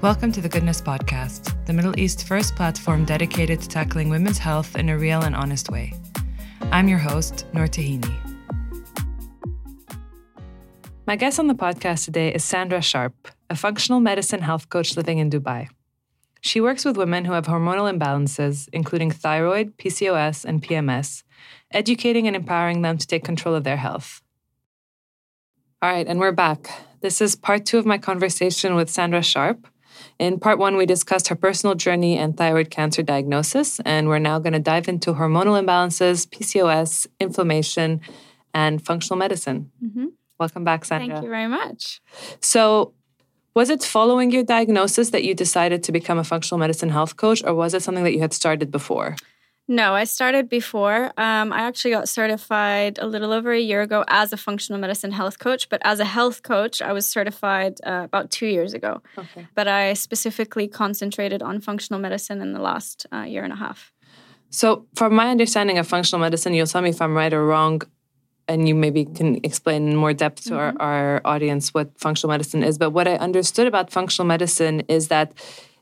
Welcome to the Goodness Podcast, the Middle East's first platform dedicated to tackling women's health in a real and honest way. I'm your host, Noor Tahini. My guest on the podcast today is Sandra Sharpe, a functional medicine health coach living in Dubai. She works with women who have hormonal imbalances, including thyroid, PCOS, and PMS, educating and empowering them to take control of their health. All right, and we're back. This is part two of my conversation with Sandra Sharpe. In part one, we discussed her personal journey and thyroid cancer diagnosis, and we're now going to dive into hormonal imbalances, PCOS, inflammation, and functional medicine. Mm-hmm. Welcome back, Sandra. Thank you very much. So, was it following your diagnosis that you decided to become a functional medicine health coach, or was it something that you had started before? No, I started before. Um, I actually got certified a little over a year ago as a functional medicine health coach. But as a health coach, I was certified uh, about two years ago. Okay. But I specifically concentrated on functional medicine in the last uh, year and a half. So, from my understanding of functional medicine, you'll tell me if I'm right or wrong, and you maybe can explain in more depth to mm-hmm. our, our audience what functional medicine is. But what I understood about functional medicine is that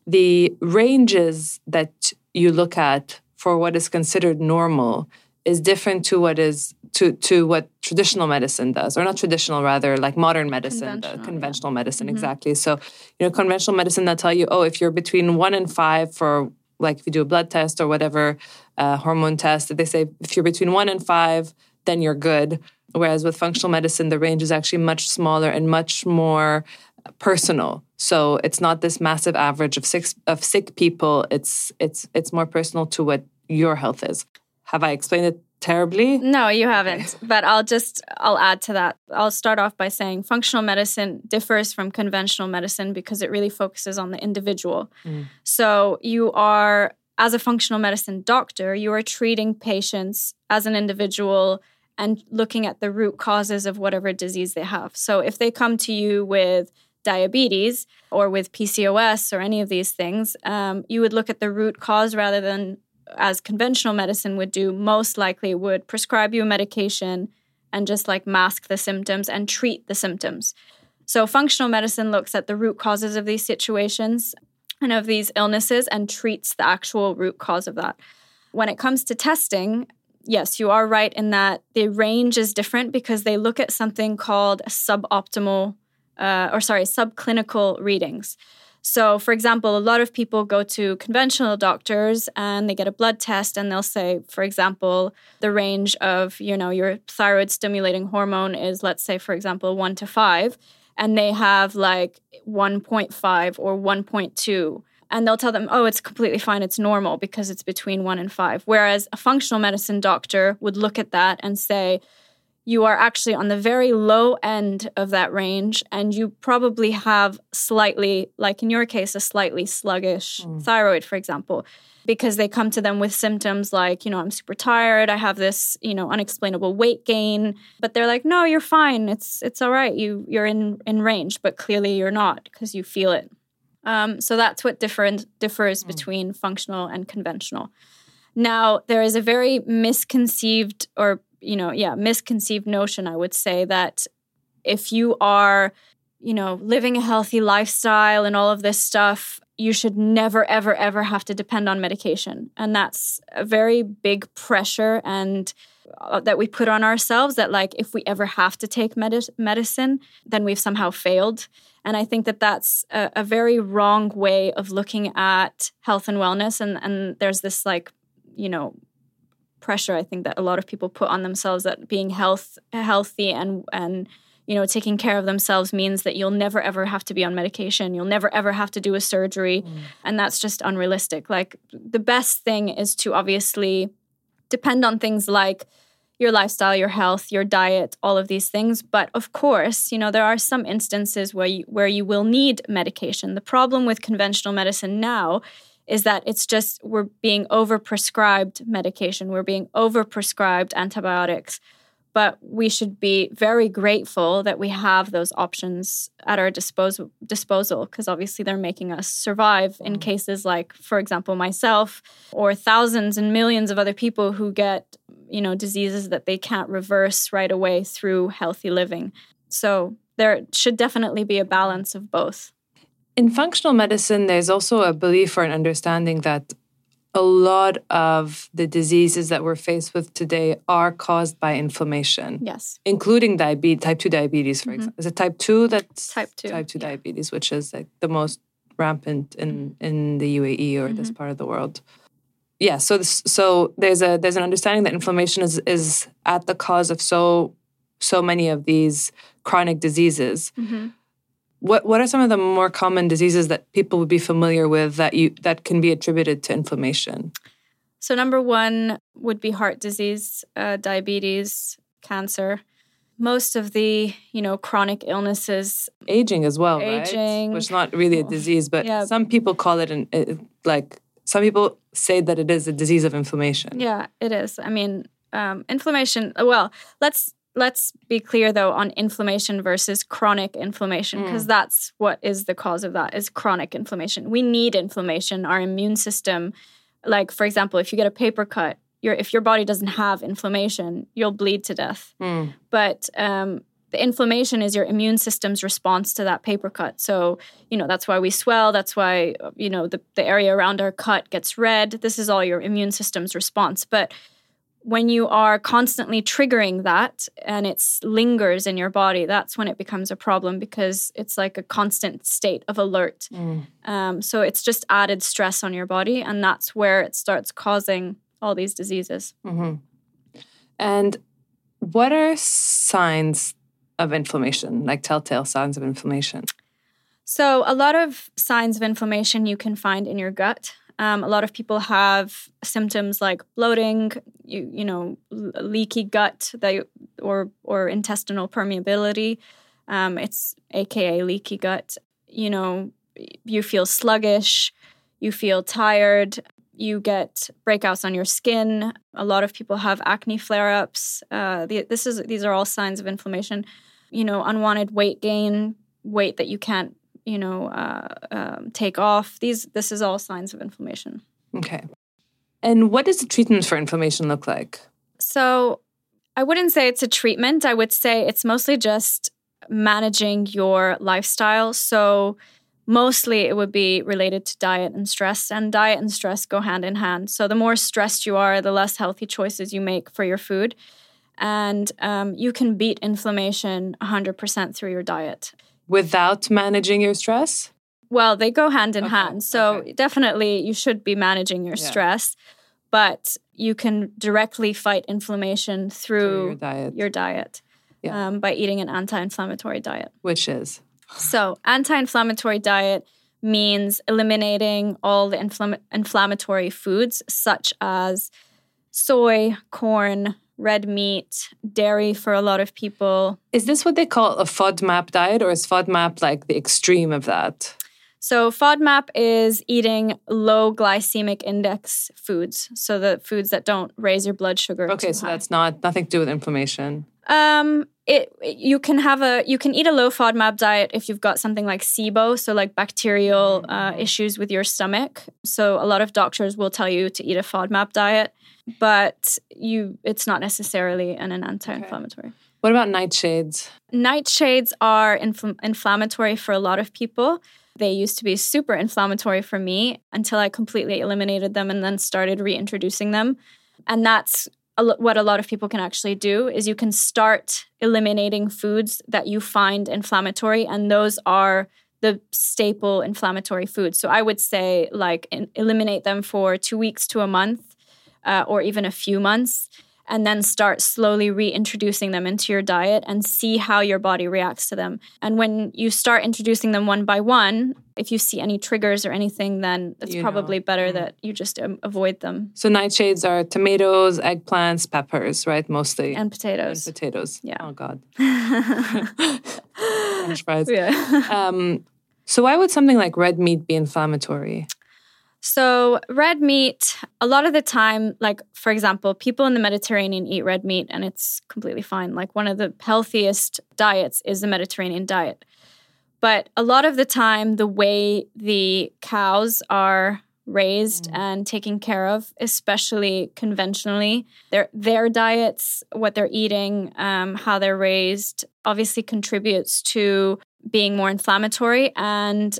the ranges that you look at for what is considered normal is different to what is to to what traditional medicine does or not traditional rather like modern medicine conventional, conventional yeah. medicine mm-hmm. exactly so you know conventional medicine that tell you oh if you're between 1 and 5 for like if you do a blood test or whatever uh, hormone test they say if you're between 1 and 5 then you're good whereas with functional medicine the range is actually much smaller and much more personal so it's not this massive average of six of sick people it's it's it's more personal to what your health is. Have I explained it terribly? No, you haven't. But I'll just I'll add to that. I'll start off by saying functional medicine differs from conventional medicine because it really focuses on the individual. Mm. So you are as a functional medicine doctor, you are treating patients as an individual and looking at the root causes of whatever disease they have. So if they come to you with diabetes or with PCOS or any of these things, um, you would look at the root cause rather than as conventional medicine would do, most likely would prescribe you a medication and just like mask the symptoms and treat the symptoms. So, functional medicine looks at the root causes of these situations and of these illnesses and treats the actual root cause of that. When it comes to testing, yes, you are right in that the range is different because they look at something called suboptimal, uh, or sorry, subclinical readings. So, for example, a lot of people go to conventional doctors and they get a blood test and they'll say, for example, the range of, you know, your thyroid stimulating hormone is, let's say, for example, one to five, and they have like 1.5 or 1.2 and they'll tell them, oh, it's completely fine, it's normal because it's between one and five. Whereas a functional medicine doctor would look at that and say, you are actually on the very low end of that range and you probably have slightly like in your case a slightly sluggish mm. thyroid for example because they come to them with symptoms like you know i'm super tired i have this you know unexplainable weight gain but they're like no you're fine it's it's all right you you're in in range but clearly you're not because you feel it um, so that's what different differs mm. between functional and conventional now there is a very misconceived or you know, yeah, misconceived notion, I would say, that if you are, you know, living a healthy lifestyle and all of this stuff, you should never, ever, ever have to depend on medication. And that's a very big pressure and uh, that we put on ourselves that like if we ever have to take med- medicine then we've somehow failed and i think that that's a, a, very wrong way of looking at health and wellness and and there's this like you know pressure I think that a lot of people put on themselves that being health healthy and and you know taking care of themselves means that you'll never ever have to be on medication. You'll never ever have to do a surgery. Mm. and that's just unrealistic. Like the best thing is to obviously depend on things like your lifestyle your health your diet all of these things. But of course you know there are some instances where you where you will need medication. The problem with conventional medicine now is that it's just we're being overprescribed medication, we're being overprescribed antibiotics. But we should be very grateful that we have those options at our disposal disposal because obviously they're making us survive in mm. cases like, for example, myself or thousands and millions of other people who get, you know, diseases that they can't reverse right away through healthy living. So there should definitely be a balance of both. In functional medicine, there's also a belief or an understanding that a lot of the diseases that we're faced with today are caused by inflammation. Yes. Including diabetes, type 2 diabetes, for mm-hmm. example. Is it type 2 that's type 2? Type 2 yeah. diabetes, which is like the most rampant in, in the UAE or mm-hmm. this part of the world. Yeah, so this, so there's a there's an understanding that inflammation is is at the cause of so so many of these chronic diseases. Mm-hmm. What what are some of the more common diseases that people would be familiar with that you that can be attributed to inflammation? So number one would be heart disease, uh, diabetes, cancer. Most of the you know chronic illnesses, aging as well, aging, right? which is not really a disease, but yeah. some people call it an it, like some people say that it is a disease of inflammation. Yeah, it is. I mean, um, inflammation. Well, let's let's be clear though on inflammation versus chronic inflammation because mm. that's what is the cause of that is chronic inflammation. We need inflammation. Our immune system like for example if you get a paper cut your if your body doesn't have inflammation you'll bleed to death. Mm. but um, the inflammation is your immune system's response to that paper cut. So you know that's why we swell. That's why you know the, the area around our cut gets red. This is all your immune system's response. But when you are constantly triggering that and it lingers in your body, that's when it becomes a problem because it's like a constant state of alert. Mm. Um, so it's just added stress on your body, and that's where it starts causing all these diseases. Mm-hmm. And what are signs of inflammation, like telltale signs of inflammation? So, a lot of signs of inflammation you can find in your gut. Um, a lot of people have symptoms like bloating, you, you know, leaky gut that, or, or intestinal permeability. Um, it's AKA leaky gut. You know, you feel sluggish, you feel tired, you get breakouts on your skin. A lot of people have acne flare ups. Uh, the, this is these are all signs of inflammation. You know, unwanted weight gain, weight that you can't you know, uh, um, take off. These, this is all signs of inflammation. Okay. And what does the treatment for inflammation look like? So, I wouldn't say it's a treatment. I would say it's mostly just managing your lifestyle. So, mostly it would be related to diet and stress, and diet and stress go hand in hand. So, the more stressed you are, the less healthy choices you make for your food. And um, you can beat inflammation 100% through your diet without managing your stress? Well, they go hand in okay. hand. So okay. definitely you should be managing your yeah. stress, but you can directly fight inflammation through, through your diet, your diet yeah. um, by eating an anti-inflammatory diet. Which is? So anti-inflammatory diet means eliminating all the infl- inflammatory foods such as soy, corn, red meat, dairy for a lot of people. Is this what they call a FODMAP diet, or is FODMAP like the extreme of that? So, FODMAP is eating low glycemic index foods, so the foods that don't raise your blood sugar. Okay, so high. that's not nothing to do with inflammation. Um, it you can have a you can eat a low FODMAP diet if you've got something like SIBO, so like bacterial uh, issues with your stomach. So a lot of doctors will tell you to eat a FODMAP diet but you it's not necessarily an, an anti-inflammatory. Okay. What about nightshades? Nightshades are infl- inflammatory for a lot of people. They used to be super inflammatory for me until I completely eliminated them and then started reintroducing them. And that's a lo- what a lot of people can actually do is you can start eliminating foods that you find inflammatory and those are the staple inflammatory foods. So I would say like in- eliminate them for 2 weeks to a month uh, or even a few months, and then start slowly reintroducing them into your diet and see how your body reacts to them. And when you start introducing them one by one, if you see any triggers or anything, then it's you probably know. better mm. that you just um, avoid them. So nightshades are tomatoes, eggplants, peppers, right? Mostly. And potatoes. And potatoes. Yeah. Oh God. French fries. Yeah. um, so why would something like red meat be inflammatory? So, red meat, a lot of the time, like for example, people in the Mediterranean eat red meat and it's completely fine. Like one of the healthiest diets is the Mediterranean diet. But a lot of the time, the way the cows are raised mm. and taken care of, especially conventionally, their their diets, what they're eating, um, how they're raised, obviously contributes to being more inflammatory and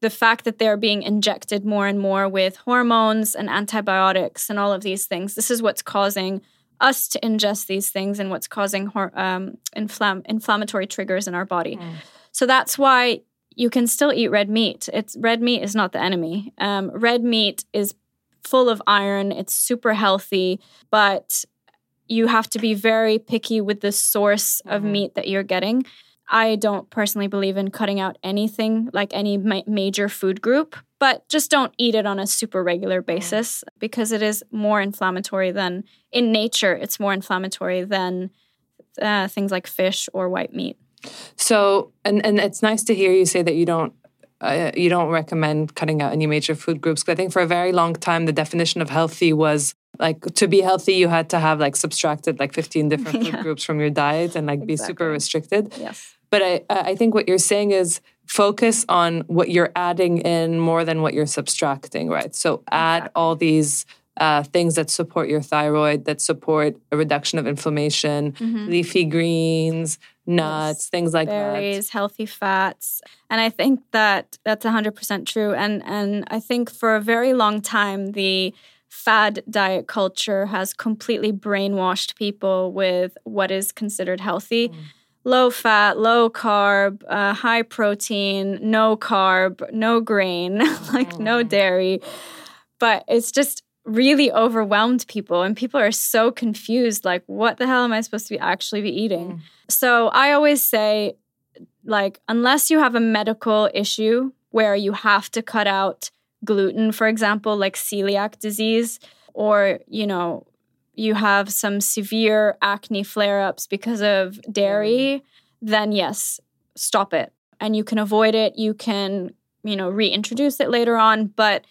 the fact that they're being injected more and more with hormones and antibiotics and all of these things, this is what's causing us to ingest these things and what's causing um, inflam- inflammatory triggers in our body. Mm. So that's why you can still eat red meat. It's red meat is not the enemy. Um, red meat is full of iron. It's super healthy, but you have to be very picky with the source of mm-hmm. meat that you're getting. I don't personally believe in cutting out anything like any ma- major food group, but just don't eat it on a super regular mm. basis because it is more inflammatory than in nature, it's more inflammatory than uh, things like fish or white meat. So, and and it's nice to hear you say that you don't uh, you don't recommend cutting out any major food groups. Because I think for a very long time, the definition of healthy was like to be healthy, you had to have like subtracted like 15 different food yeah. groups from your diet and like exactly. be super restricted. Yes. But I, I think what you're saying is focus on what you're adding in more than what you're subtracting, right? So add exactly. all these uh, things that support your thyroid, that support a reduction of inflammation, mm-hmm. leafy greens, nuts, yes. things like Berries, that. Berries, healthy fats. And I think that that's 100% true. And, and I think for a very long time, the fad diet culture has completely brainwashed people with what is considered healthy. Mm. Low fat, low carb, uh, high protein, no carb, no grain, like mm. no dairy. But it's just really overwhelmed people and people are so confused like what the hell am i supposed to be actually be eating mm. so i always say like unless you have a medical issue where you have to cut out gluten for example like celiac disease or you know you have some severe acne flare-ups because of dairy mm. then yes stop it and you can avoid it you can you know reintroduce it later on but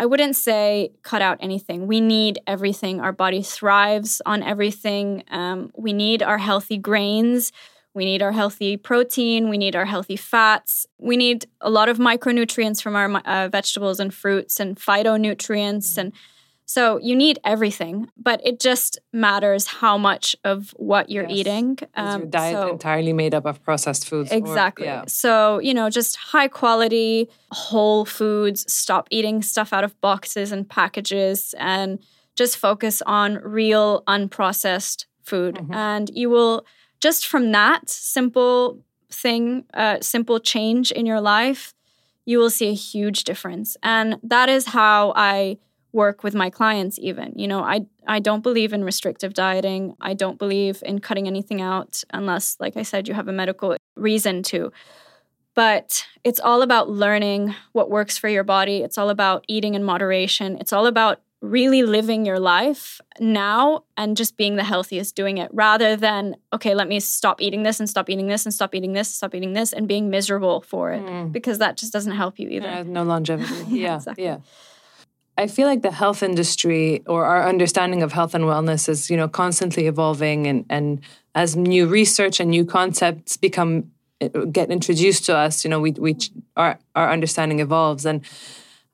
I wouldn't say cut out anything. We need everything. Our body thrives on everything. Um, we need our healthy grains. We need our healthy protein. We need our healthy fats. We need a lot of micronutrients from our uh, vegetables and fruits and phytonutrients mm-hmm. and so you need everything, but it just matters how much of what you're yes. eating. Um, your diet so, entirely made up of processed foods? Exactly. Or, yeah. So, you know, just high quality, whole foods, stop eating stuff out of boxes and packages, and just focus on real, unprocessed food. Mm-hmm. And you will, just from that simple thing, uh, simple change in your life, you will see a huge difference. And that is how I work with my clients even. You know i i don't believe in restrictive dieting. I don't believe in cutting anything out unless like i said you have a medical reason to. But it's all about learning what works for your body. It's all about eating in moderation. It's all about really living your life now and just being the healthiest doing it rather than okay let me stop eating this and stop eating this and stop eating this stop eating this and being miserable for it mm. because that just doesn't help you either. Yeah, no longevity. Yeah yeah, exactly. yeah. I feel like the health industry or our understanding of health and wellness is, you know, constantly evolving and and as new research and new concepts become get introduced to us, you know, we we our our understanding evolves and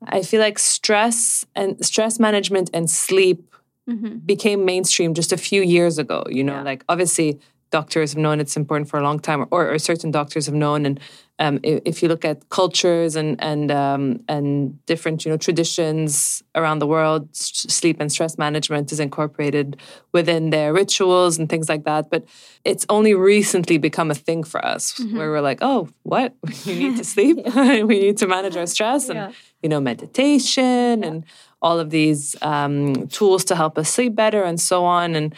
I feel like stress and stress management and sleep mm-hmm. became mainstream just a few years ago, you know, yeah. like obviously doctors have known it's important for a long time, or, or certain doctors have known. And um, if, if, you look at cultures and and um, and different you know traditions around the world, sleep and stress management is incorporated within their rituals and things like that. But it's only recently become a thing for us, mm-hmm. where we're like, oh, what we need to sleep, we need to manage our stress, and yeah. you know meditation yeah. and all of these um, tools to help us sleep better and so on and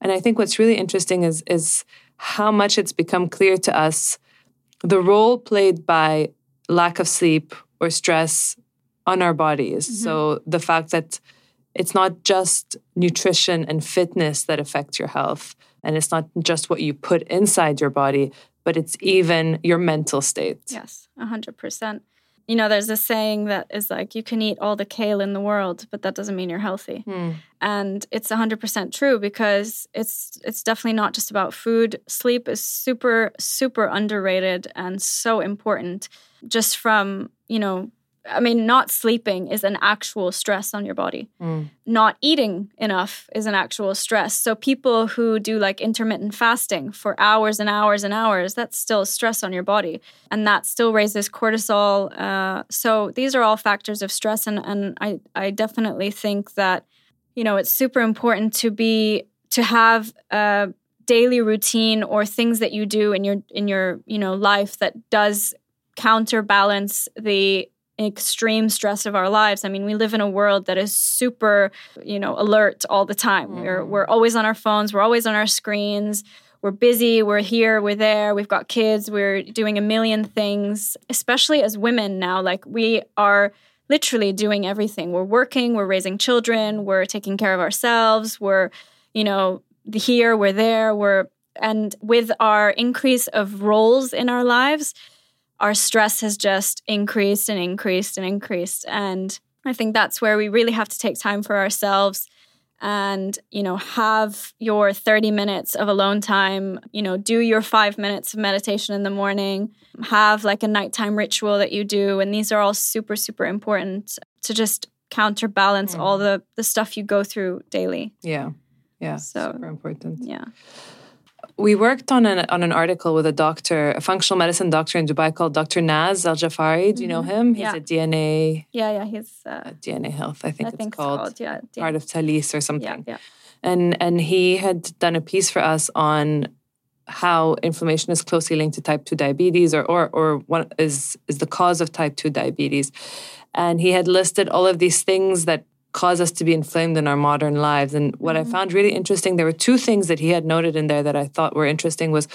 and I think what's really interesting is is how much it's become clear to us the role played by lack of sleep or stress on our bodies. Mm-hmm. So the fact that it's not just nutrition and fitness that affect your health, and it's not just what you put inside your body, but it's even your mental state. Yes, 100% you know, there's a saying that is like, you can eat all the kale in the world, but that doesn't mean you're healthy. Mm. And it's 100% true because it's it's definitely not just about food. Sleep is super super underrated and so important. Just from you know I mean, not sleeping is an actual stress on your body. Mm. Not eating enough is an actual stress. So, people who do like intermittent fasting for hours and hours and hours, that's still stress on your body. And that still raises cortisol. Uh, so, these are all factors of stress. And, and I, I definitely think that, you know, it's super important to be, to have a daily routine or things that you do in your, in your, you know, life that does counterbalance the extreme stress of our lives. I mean, we live in a world that is super, you know, alert all the time. Mm. We're we're always on our phones, we're always on our screens. We're busy, we're here, we're there, we've got kids, we're doing a million things, especially as women now. Like we are literally doing everything. We're working, we're raising children, we're taking care of ourselves, we're, you know, here, we're there, we're and with our increase of roles in our lives, our stress has just increased and increased and increased. And I think that's where we really have to take time for ourselves and you know have your 30 minutes of alone time you know do your five minutes of meditation in the morning have like a nighttime ritual that you do. And these are all super super important to just counterbalance mm. all the the stuff you go through daily. Yeah. Yeah. So super important. yeah we worked on an on an article with a doctor, a functional medicine doctor in Dubai called Dr. Naz Al Jafari. Do you know mm-hmm. him? He's yeah. a DNA. Yeah, yeah, he's uh, DNA Health. I think I it's think called. It's called yeah, part of Talis or something. Yeah, yeah. And and he had done a piece for us on how inflammation is closely linked to type 2 diabetes or or or what is is the cause of type 2 diabetes and he had listed all of these things that cause us to be inflamed in our modern lives. And what mm-hmm. I found really interesting, there were two things that he had noted in there that I thought were interesting was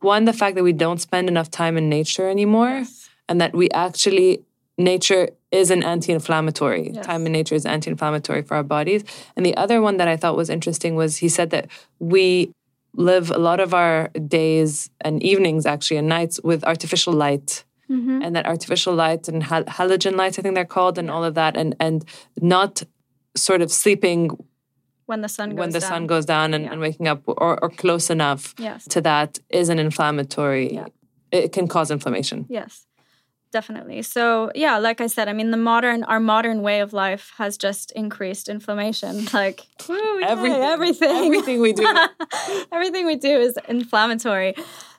one, the fact that we don't spend enough time in nature anymore yes. and that we actually nature is an anti-inflammatory. Yes. Time in nature is anti-inflammatory for our bodies. And the other one that I thought was interesting was he said that we live a lot of our days and evenings actually and nights with artificial light. Mm-hmm. And that artificial light and hal- halogen lights, I think they're called, and all of that, and and not sort of sleeping when the sun goes when the down. sun goes down and, yeah. and waking up or, or close enough yes. to that is an inflammatory yeah. it can cause inflammation yes definitely so yeah like i said i mean the modern our modern way of life has just increased inflammation like everything everything everything we do everything we do is inflammatory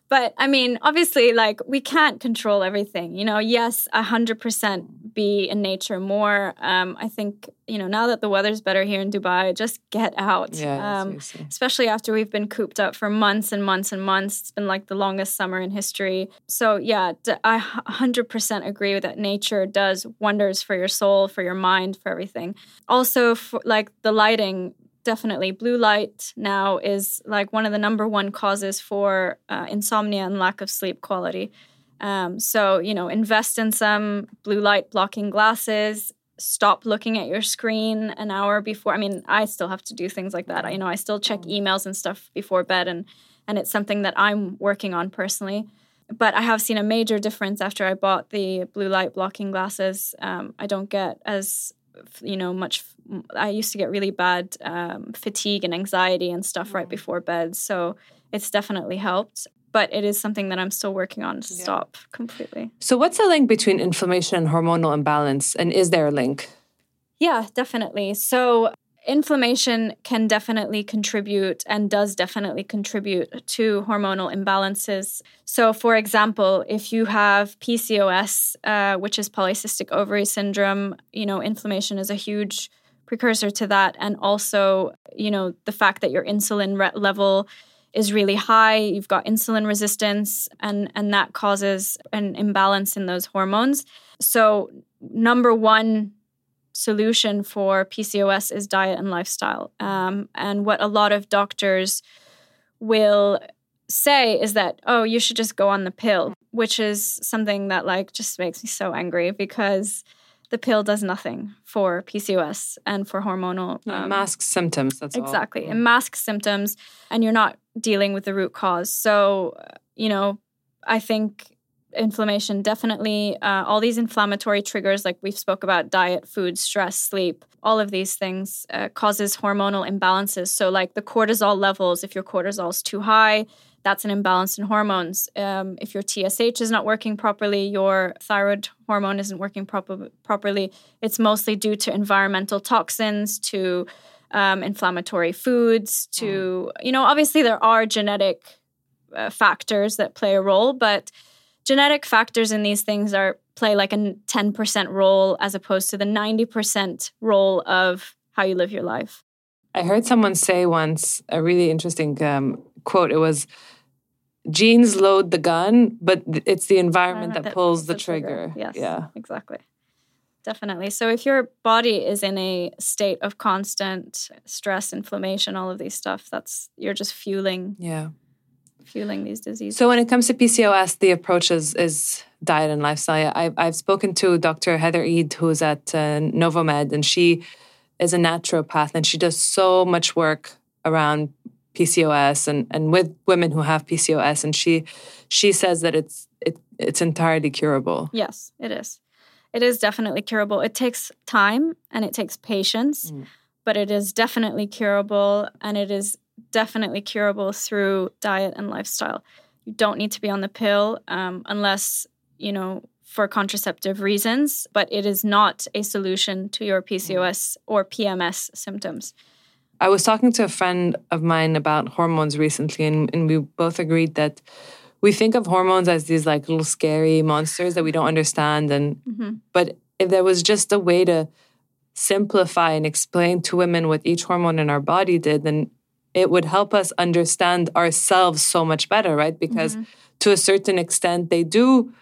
but I mean, obviously, like we can't control everything. You know, yes, hundred percent be in nature more. Um, I think you know now that the weather's better here in Dubai, just get out. Yeah, um, especially after we've been cooped up for months and months and months. It's been like the longest summer in history. So yeah, I hundred percent agree with that. Nature does wonders for your soul, for your mind, for everything. Also, for, like the lighting definitely blue light now is like one of the number one causes for uh, insomnia and lack of sleep quality. Um, so you know invest in some blue light blocking glasses stop looking at your screen an hour before i mean i still have to do things like that. I, you know i still check mm. emails and stuff before bed and and it's something that i'm working on personally. But i have seen a major difference after i bought the blue light blocking glasses. Um, i don't get as you know much i used to get really bad um, fatigue and anxiety and stuff right mm. before bed so it's definitely helped but it is something that i'm still working on to yeah. stop completely so what's the link between inflammation and hormonal imbalance and is there a link yeah definitely so inflammation can definitely contribute and does definitely contribute to hormonal imbalances. So, for example, if you have PCOS, uh, which is polycystic ovary syndrome, you know, inflammation is a huge precursor to that. And also, you know, the fact that your insulin re- level is really high, you've got insulin resistance, and, and that causes an imbalance in those hormones. So, number one solution for PCOS is diet and lifestyle. Um, and what a lot of doctors will say is that, oh, you should just go on the pill, which is something that like just makes me so angry because the pill does nothing for PCOS and for hormonal. Um, it masks symptoms. That's exactly. all. It masks symptoms, and you're not dealing with the root cause. So, you know, I think inflammation definitely uh, all these inflammatory triggers like we've spoke about diet food stress sleep all of these things uh, causes hormonal imbalances so like the cortisol levels if your cortisol is too high that's an imbalance in hormones. Um, if your TSH is not working properly, your thyroid hormone isn't working proper, properly, it's mostly due to environmental toxins, to um, inflammatory foods, to, mm. you know, obviously there are genetic uh, factors that play a role, but genetic factors in these things are play like a 10% role as opposed to the 90% role of how you live your life. I heard someone say once a really interesting um, quote. It was, genes load the gun, but it's the environment that, that pulls the, the trigger. trigger. Yes. Yeah. Exactly. Definitely. So if your body is in a state of constant stress, inflammation, all of these stuff, that's you're just fueling. Yeah. Fueling these diseases. So when it comes to PCOS, the approach is, is diet and lifestyle. I've, I've spoken to Dr. Heather Eid, who's at uh, Novomed, and she is a naturopath and she does so much work around PCOS and, and with women who have PCOS and she she says that it's it, it's entirely curable. Yes, it is. It is definitely curable. It takes time and it takes patience, mm. but it is definitely curable and it is definitely curable through diet and lifestyle. You don't need to be on the pill um, unless, you know, for contraceptive reasons, but it is not a solution to your PCOS or PMS symptoms. I was talking to a friend of mine about hormones recently, and, and we both agreed that we think of hormones as these like little scary monsters that we don't understand. And mm-hmm. but if there was just a way to simplify and explain to women what each hormone in our body did, then it would help us understand ourselves so much better, right? Because mm-hmm. to a certain extent, they do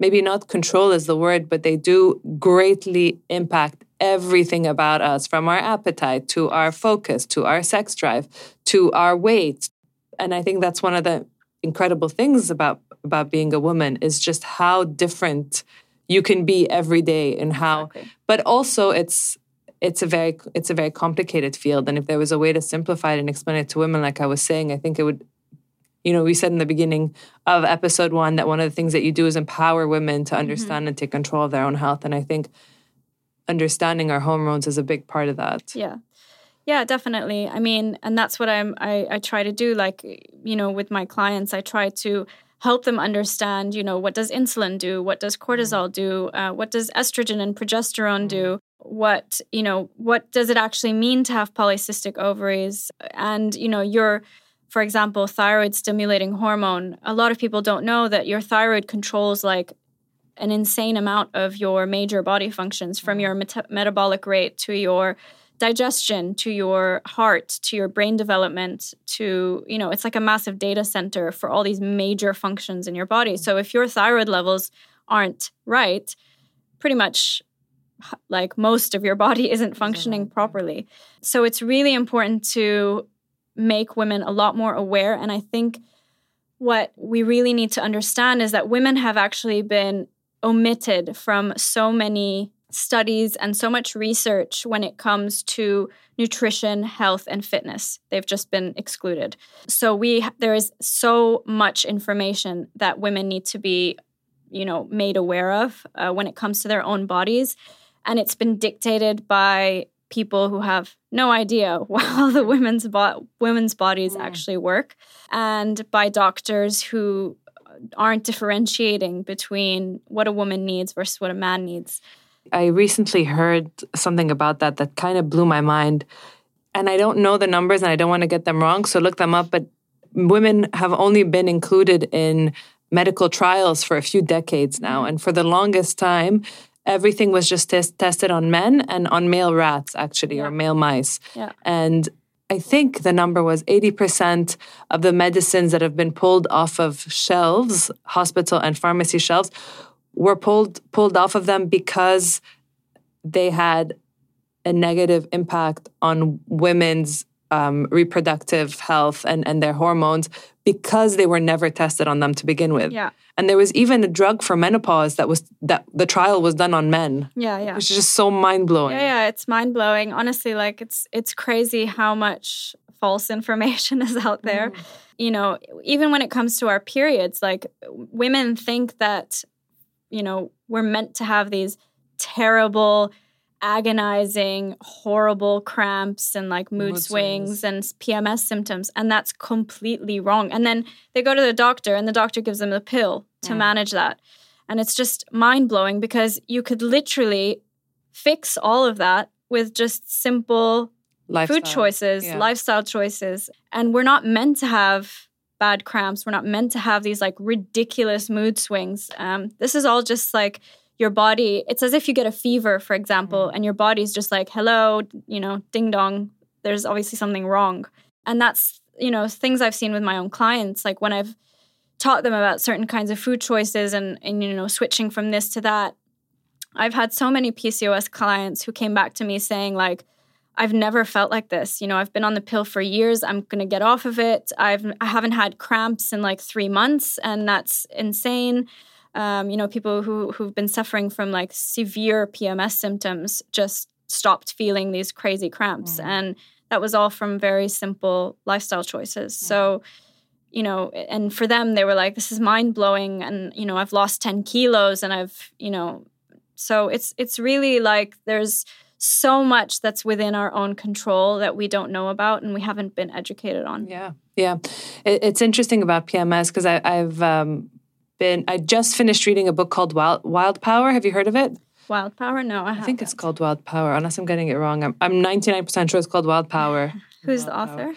maybe not control is the word, but they do greatly impact everything about us from our appetite to our focus to our sex drive to our weight. And I think that's one of the incredible things about about being a woman is just how different you can be every day and how but also it's it's a very it's a very complicated field and if there was a way to simplify it and explain it to women like i was saying i think it would you know, we said in the beginning of episode one that one of the things that you do is empower women to mm-hmm. understand mm-hmm. and take control of their own health. And I think understanding our hormones is a big part of that. Yeah. Yeah, definitely. I mean, and that's what I'm I, I try to do. Like, you know, with my clients, I try to help them understand, you know, what does insulin do? What does cortisol do? Uh, what does estrogen and progesterone do? Mm-hmm. What, you know, what does it actually mean to have polycystic ovaries? And, you know, your for example, thyroid stimulating hormone, a lot of people don't know that your thyroid controls like an insane amount of your major body functions from your met- metabolic rate to your digestion to your heart to your brain development to you know it's like a massive data center for all these major functions in your body so if your thyroid levels aren't right pretty much like most of your body isn't functioning properly so it's really important to make women a lot more aware. And I think what we really need to understand is that women have actually been omitted from so many studies and so much research when it comes to nutrition, health and fitness. They've just been excluded. So we there is so much information that women need to be, you know, made aware of uh, when it comes to their own bodies and it's been dictated by people who have no idea how the women's bo- women's bodies mm. actually work and by doctors who aren't differentiating between what a woman needs versus what a man needs. I recently heard something about that that kind of blew my mind. And I don't know the numbers and I don't want to get them wrong, so look them up. But women have only been included in medical trials for a few decades now. Mm. And for the longest time, everything was just tested on men and on male rats, actually, yeah. or male mice. Yeah. And I think the number was 80% of the medicines that have been pulled off of shelves, hospital and pharmacy shelves, were pulled pulled off of them because they had a negative impact on women's um, reproductive health and, and their hormones because they were never tested on them to begin with. Yeah. And there was even a drug for menopause that was that the trial was done on men. Yeah, yeah. Which is just so mind blowing. Yeah, yeah, it's mind blowing. Honestly, like it's it's crazy how much false information is out there. Mm. You know, even when it comes to our periods, like women think that, you know, we're meant to have these terrible agonizing, horrible cramps and like mood, Mood swings, swings. and PMS symptoms. And that's completely wrong. And then they go to the doctor, and the doctor gives them a pill to Mm. manage that. And it's just mind blowing because you could literally fix all of that with just simple Lifestyle. food choices, Yeah. lifestyle choices. And we're not meant to have bad cramps. We're not meant to have these like ridiculous mood swings. Um, this is all just like your body. It's as if you get a fever, for example, mm. and your body's just like, hello, you know, ding dong. There's obviously something wrong. And that's, you know, things I've seen with my own clients. Like when I've taught them about certain kinds of food choices and, and you know, switching from this to that. I've had so many PCOS clients who came back to me saying, like, I've never felt like this. You know, I've been on the pill for years. I'm going to get off of it. I've I haven't had cramps in like 3 months and that's insane. Um, you know, people who who've been suffering from like severe PMS symptoms just stopped feeling these crazy cramps Mm. and that was all from very simple lifestyle choices. So, you know, and for them they were like this is mind-blowing and you know, I've lost 10 kilos and I've, you know, so it's it's really like there's so much that's within our own control that we don't know about and we haven't been educated on. Yeah, yeah. It, it's interesting about PMS because I've um, been. I just finished reading a book called Wild Wild Power. Have you heard of it? Wild power? No, I, I think it's called Wild Power, unless I'm getting it wrong. I'm I'm 99% sure it's called Wild Power. Who's the author? Power.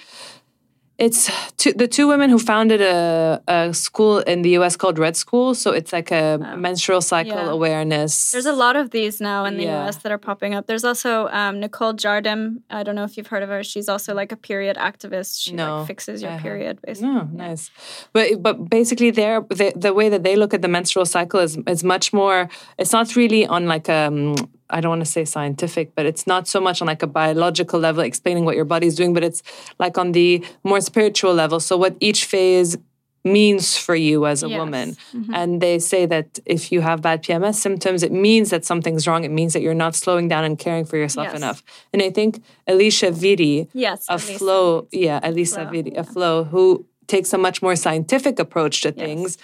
It's two, the two women who founded a, a school in the US called Red School. So it's like a menstrual cycle Yeah. awareness. There's a lot of these now in the Yeah. US that are popping up. There's also um, Nicole Jardim. I don't know if you've heard of her. She's also like a period activist. She No, like fixes your haven't. period basically. No, nice. But but basically, there the, the way that they look at the menstrual cycle is is much more. It's not really on like um. I don't want to say scientific, but it's not so much on like a biological level explaining what your body's doing, but it's like on the more spiritual level. So what each phase means for you as a Yes. woman. Mhm. And they say that if you have bad PMS symptoms, it means that something's wrong. It means that you're not slowing down and caring for yourself Yes. enough. And I think Alicia Vitti, Yes. a Alisa. flow yeah Flo, Vitti, yeah. a flow who takes a much more scientific approach to Yes. things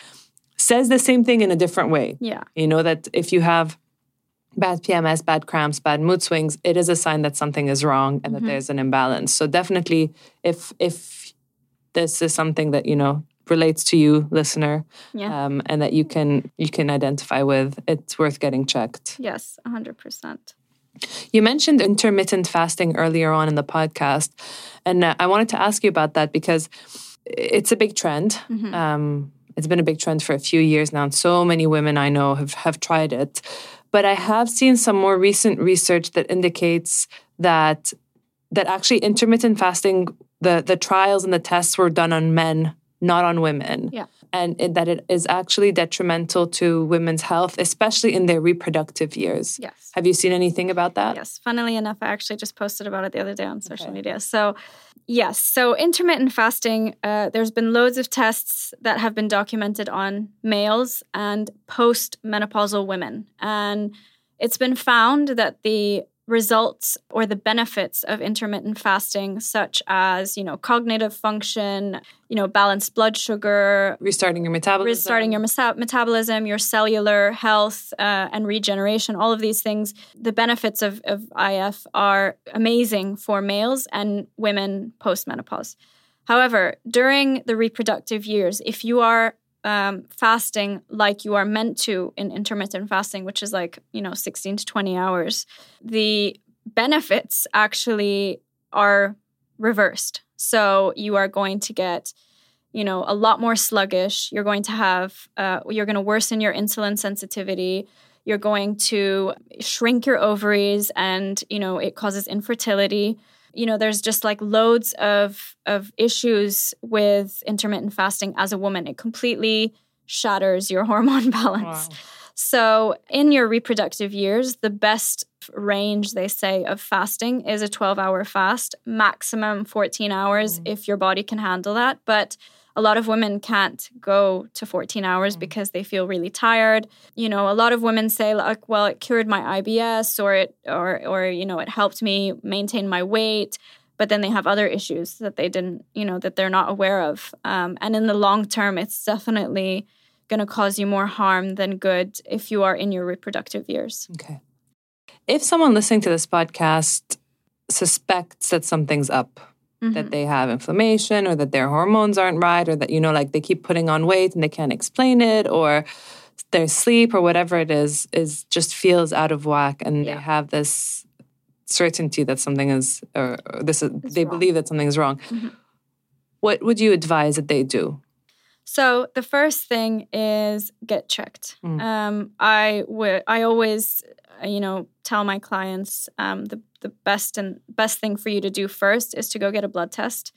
says the same thing in a different way Yeah. you know that if you have bad pms bad cramps bad mood swings it is a sign that something is wrong and that Mhm. there's an imbalance so definitely if if this is something that you know relates to you listener Yeah. um, and that you can you can identify with it's worth getting checked Yes. A hundred percent. you mentioned intermittent fasting earlier on in the podcast, and uh, I wanted to ask you about that because it's a big trend. Mhm. Um, it's been a big trend for a few years now, and so many women I know have, have tried it. But I have seen some more recent research that indicates that that actually intermittent fasting, the the trials and the tests were done on men, not on women. Yeah. And it, that it is actually detrimental to women's health, especially in their reproductive years. Yes. Have you seen anything about that? Yes. Funnily enough, I actually just posted about it the other day on social Okay. media. So, yes. So, intermittent fasting, uh, there's been loads of tests that have been documented on males and post-menopausal women. And it's been found that the results or the benefits of intermittent fasting such as you know cognitive function you know balanced blood sugar Restarting your metabolism. restarting your meta- metabolism, your cellular health, uh, and regeneration, all of these things, the benefits of, of IF are amazing for males and women post menopause. However, during the reproductive years, if you are um, fasting like you are meant to in intermittent fasting, which is like, you know, 16 to 20 hours, the benefits actually are reversed. So you are going to get you know a lot more sluggish. You're going to have uh, you're going to worsen your insulin sensitivity. You're going to shrink your ovaries and you know it causes infertility you know there's just like loads of of issues with intermittent fasting as a woman it completely shatters your hormone balance Wow. so, in your reproductive years, the best range, they say, of fasting is a 12 hour fast, maximum 14 hours Mm. if your body can handle that. But a lot of women can't go to 14 hours Mm. because they feel really tired. You know, a lot of women say like, well, it cured my IBS or it or or you know, it helped me maintain my weight. But then they have other issues that they didn't, you know, that they're not aware of. Um, and in the long term, it's definitely going to cause you more harm than good if you are in your reproductive years. Okay. If someone listening to this podcast suspects that something's up, mm-hmm. that they have inflammation or that their hormones aren't right or that, you know, like they keep putting on weight and they can't explain it or their sleep or whatever it is, is just feels out of whack and yeah. they have this certainty that something is, or, this is, it's they wrong. believe that something is wrong. Mm-hmm. What would you advise that they do? So the first thing is get checked. Mm. Um, I would I always you know tell my clients um, the the best and best thing for you to do first is to go get a blood test,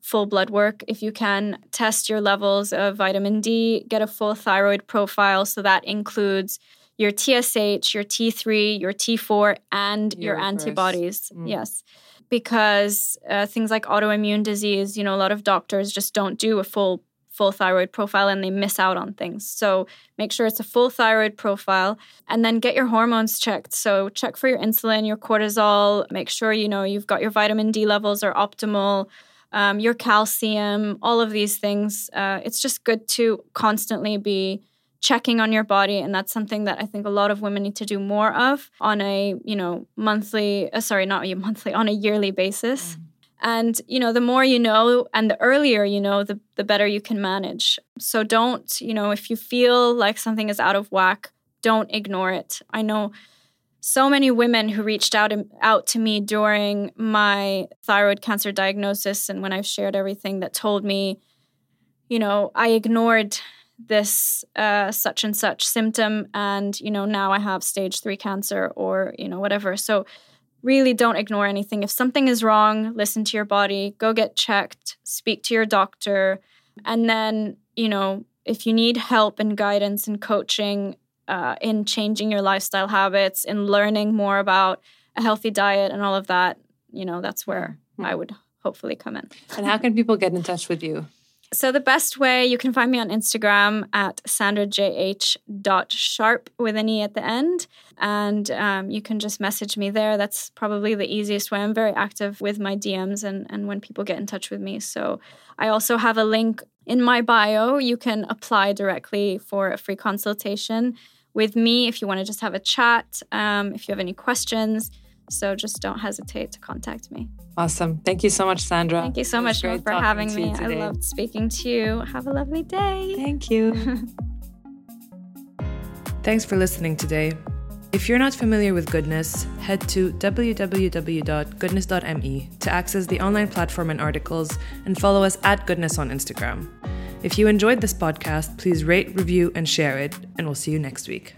full blood work if you can. Test your levels of vitamin D. Get a full thyroid profile. So that includes your TSH, your T3, your T4, and your, your antibodies. Mm. Yes because uh, things like autoimmune disease, you know, a lot of doctors just don't do a full full thyroid profile and they miss out on things. So make sure it's a full thyroid profile and then get your hormones checked. So check for your insulin, your cortisol, make sure you know you've got your vitamin D levels are optimal. Um, your calcium, all of these things. Uh, it's just good to constantly be checking on your body and that's something that i think a lot of women need to do more of on a you know monthly uh, sorry not a monthly on a yearly basis mm. And, you know, the more you know and the earlier you know, the, the better you can manage. So don't, you know, if you feel like something is out of whack, don't ignore it. I know so many women who reached out out to me during my thyroid cancer diagnosis and when I've shared everything that told me, you know, I ignored this uh, such and such symptom and you know now i have stage 3 cancer or you know whatever so really don't ignore anything. If something is wrong, listen to your body, go get checked, speak to your doctor. And then, you know, if you need help and guidance and coaching uh, in changing your lifestyle habits, in learning more about a healthy diet and all of that, you know, that's where mm-hmm. I would hopefully come in. And how can people get in touch with you? So the best way you can find me on Instagram at sandrajh.sharp with an e at the end, and um, you can just message me there. That's probably the easiest way. I'm very active with my DMs and and when people get in touch with me. So I also have a link in my bio. You can apply directly for a free consultation with me if you want to just have a chat. Um, if you have any questions so just don't hesitate to contact me. Awesome. Thank you so much, Sandra. Thank you so much for having me. I loved speaking to you. Have a lovely day. Thank you. Thanks for listening today. If you're not familiar with Goodness, head to www.goodness.me to access the online platform and articles and follow us at Goodness on Instagram. If you enjoyed this podcast, please rate, review, and share it, and we'll see you next week.